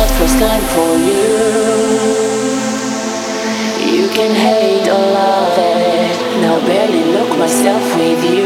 not first time for you. You can hate or love it. Now barely look myself with you.